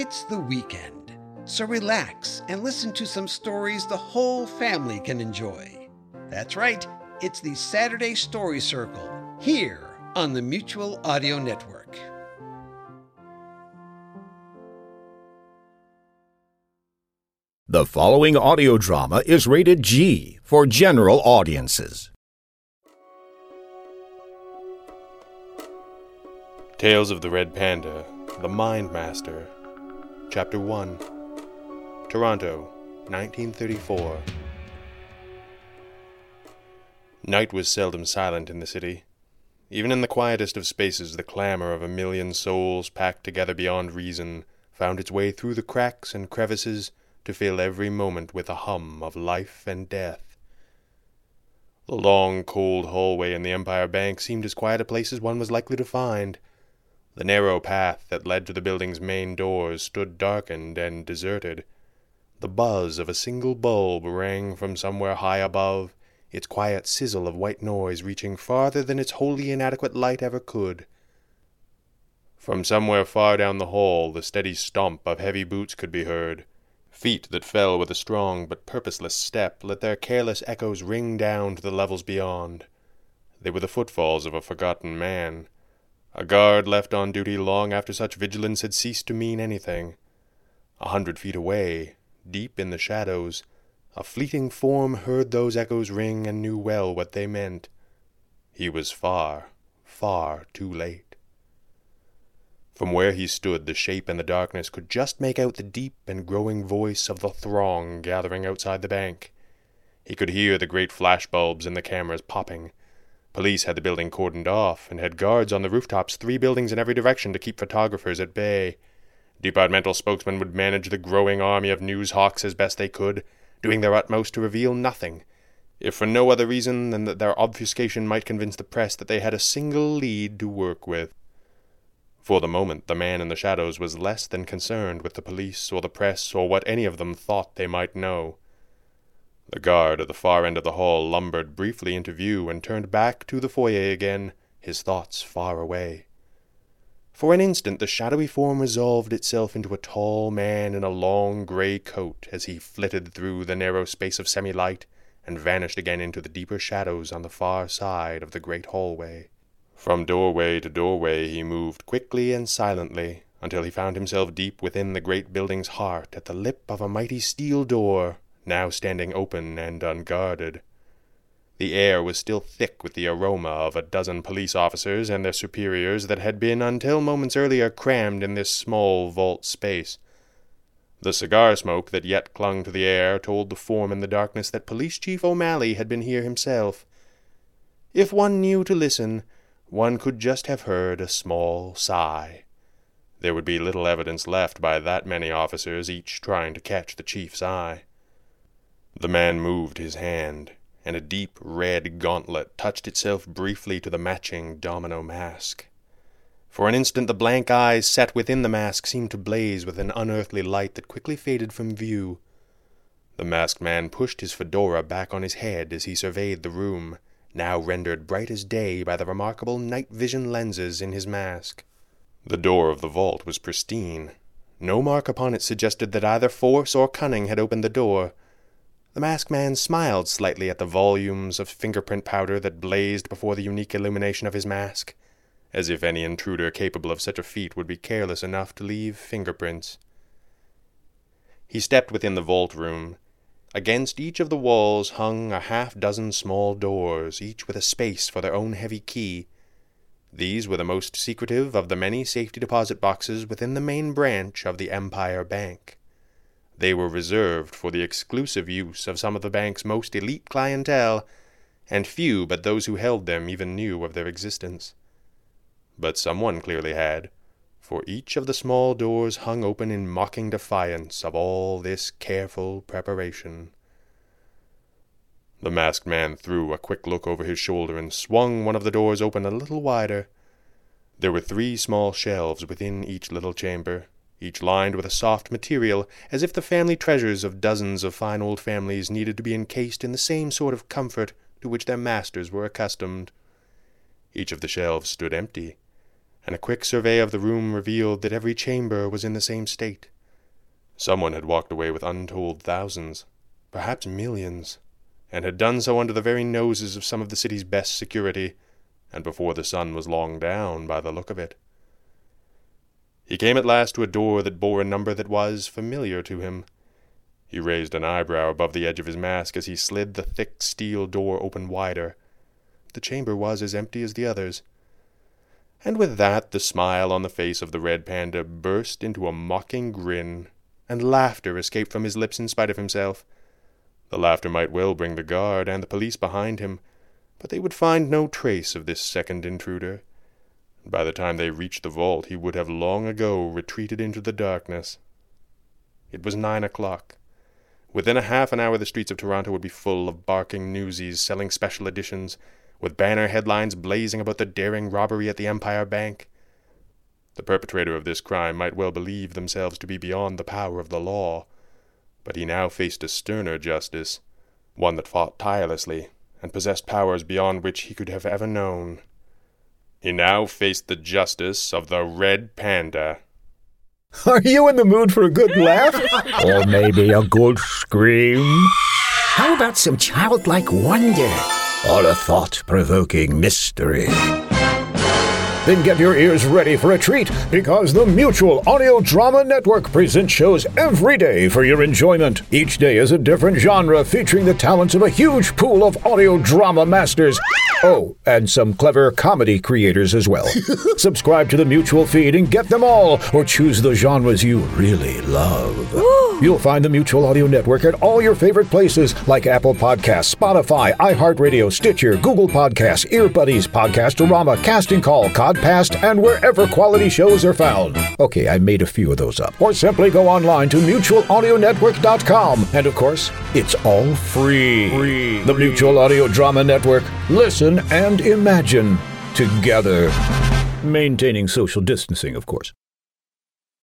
It's the weekend, so relax and listen to some stories the whole family can enjoy. That's right, it's the Saturday Story Circle here on the Mutual Audio Network. The following audio drama is rated G for general audiences. Tales of the Red Panda, The Mind Master, Chapter 1, Toronto, 1934. Night was seldom silent in the city. Even in the quietest of spaces, the clamor of a million souls packed together beyond reason found its way through the cracks and crevices to fill every moment with a hum of life and death. The long, cold hallway in the Empire Bank seemed as quiet a place as one was likely to find. The narrow path that led to the building's main doors stood darkened and deserted. The buzz of a single bulb rang from somewhere high above, its quiet sizzle of white noise reaching farther than its wholly inadequate light ever could. From somewhere far down the hall, the steady stomp of heavy boots could be heard. Feet that fell with a strong but purposeless step let their careless echoes ring down to the levels beyond. They were the footfalls of a forgotten man, a guard left on duty long after such vigilance had ceased to mean anything. A hundred feet away, deep in the shadows, a fleeting form heard those echoes ring and knew well what they meant. He was far, far too late. From where he stood, the shape in the darkness could just make out the deep and growing voice of the throng gathering outside the bank. He could hear the great flash bulbs in the cameras popping. Police had the building cordoned off and had guards on the rooftops three buildings in every direction to keep photographers at bay. Departmental spokesmen would manage the growing army of news hawks as best they could, doing their utmost to reveal nothing, if for no other reason than that their obfuscation might convince the press that they had a single lead to work with. For the moment, the man in the shadows was less than concerned with the police or the press or what any of them thought they might know. The guard at the far end of the hall lumbered briefly into view and turned back to the foyer again, his thoughts far away. For an instant the shadowy form resolved itself into a tall man in a long grey coat as he flitted through the narrow space of semi-light and vanished again into the deeper shadows on the far side of the great hallway. From doorway to doorway he moved quickly and silently until he found himself deep within the great building's heart at the lip of a mighty steel door, now standing open and unguarded. The air was still thick with the aroma of a dozen police officers and their superiors that had been until moments earlier crammed in this small vault space. The cigar smoke that yet clung to the air told the form in the darkness that Police Chief O'Malley had been here himself. If one knew to listen, one could just have heard a small sigh. There would be little evidence left by that many officers, each trying to catch the chief's eye. The man moved his hand, and a deep red gauntlet touched itself briefly to the matching domino mask. For an instant the blank eyes set within the mask seemed to blaze with an unearthly light that quickly faded from view. The masked man pushed his fedora back on his head as he surveyed the room, now rendered bright as day by the remarkable night vision lenses in his mask. The door of the vault was pristine. No mark upon it suggested that either force or cunning had opened the door. The masked man smiled slightly at the volumes of fingerprint powder that blazed before the unique illumination of his mask, as if any intruder capable of such a feat would be careless enough to leave fingerprints. He stepped within the vault room, Against each of the walls hung a half dozen small doors, each with a space for their own heavy key. These were the most secretive of the many safety deposit boxes within the main branch of the Empire Bank. They were reserved for the exclusive use of some of the bank's most elite clientele, and few but those who held them even knew of their existence. But someone clearly had for each of the small doors hung open in mocking defiance of all this careful preparation. The masked man threw a quick look over his shoulder and swung one of the doors open a little wider. There were three small shelves within each little chamber, each lined with a soft material, as if the family treasures of dozens of fine old families needed to be encased in the same sort of comfort to which their masters were accustomed. Each of the shelves stood empty. and a quick survey of the room revealed that every chamber was in the same state. Someone had walked away with untold thousands, perhaps millions, and had done so under the very noses of some of the city's best security, and before the sun was long down by the look of it. He came at last to a door that bore a number that was familiar to him. He raised an eyebrow above the edge of his mask as he slid the thick steel door open wider. The chamber was as empty as the others. And with that, the smile on the face of the red panda burst into a mocking grin, and laughter escaped from his lips in spite of himself. The laughter might well bring the guard and the police behind him, but they would find no trace of this second intruder. By the time they reached the vault, he would have long ago retreated into the darkness. It was nine o'clock. Within a half an hour, the streets of Toronto would be full of barking newsies selling special editions, with banner headlines blazing about the daring robbery at the Empire Bank. The perpetrator of this crime might well believe themselves to be beyond the power of the law, but he now faced a sterner justice, one that fought tirelessly and possessed powers beyond which he could have ever known. He now faced the justice of the Red Panda. Are you in the mood for a good laugh? or maybe a good scream? How about some childlike wonder? Or a thought provoking mystery? Then get your ears ready for a treat because the Mutual Audio Drama Network presents shows every day for your enjoyment. Each day is a different genre featuring the talents of a huge pool of audio drama masters. Oh, and some clever comedy creators as well. Subscribe to the Mutual feed and get them all, or choose the genres you really love. You'll find the Mutual Audio Network at all your favorite places like Apple Podcasts, Spotify, iHeartRadio, Stitcher, Google Podcasts, Earbuddies, Podcastorama, Casting Call, Codcast, and wherever quality shows are found. Okay, I made a few of those up. Or simply go online to mutualaudionetwork.com. And of course, it's all free. free. The Mutual Audio Drama Network. Listen and imagine together. Maintaining social distancing, of course.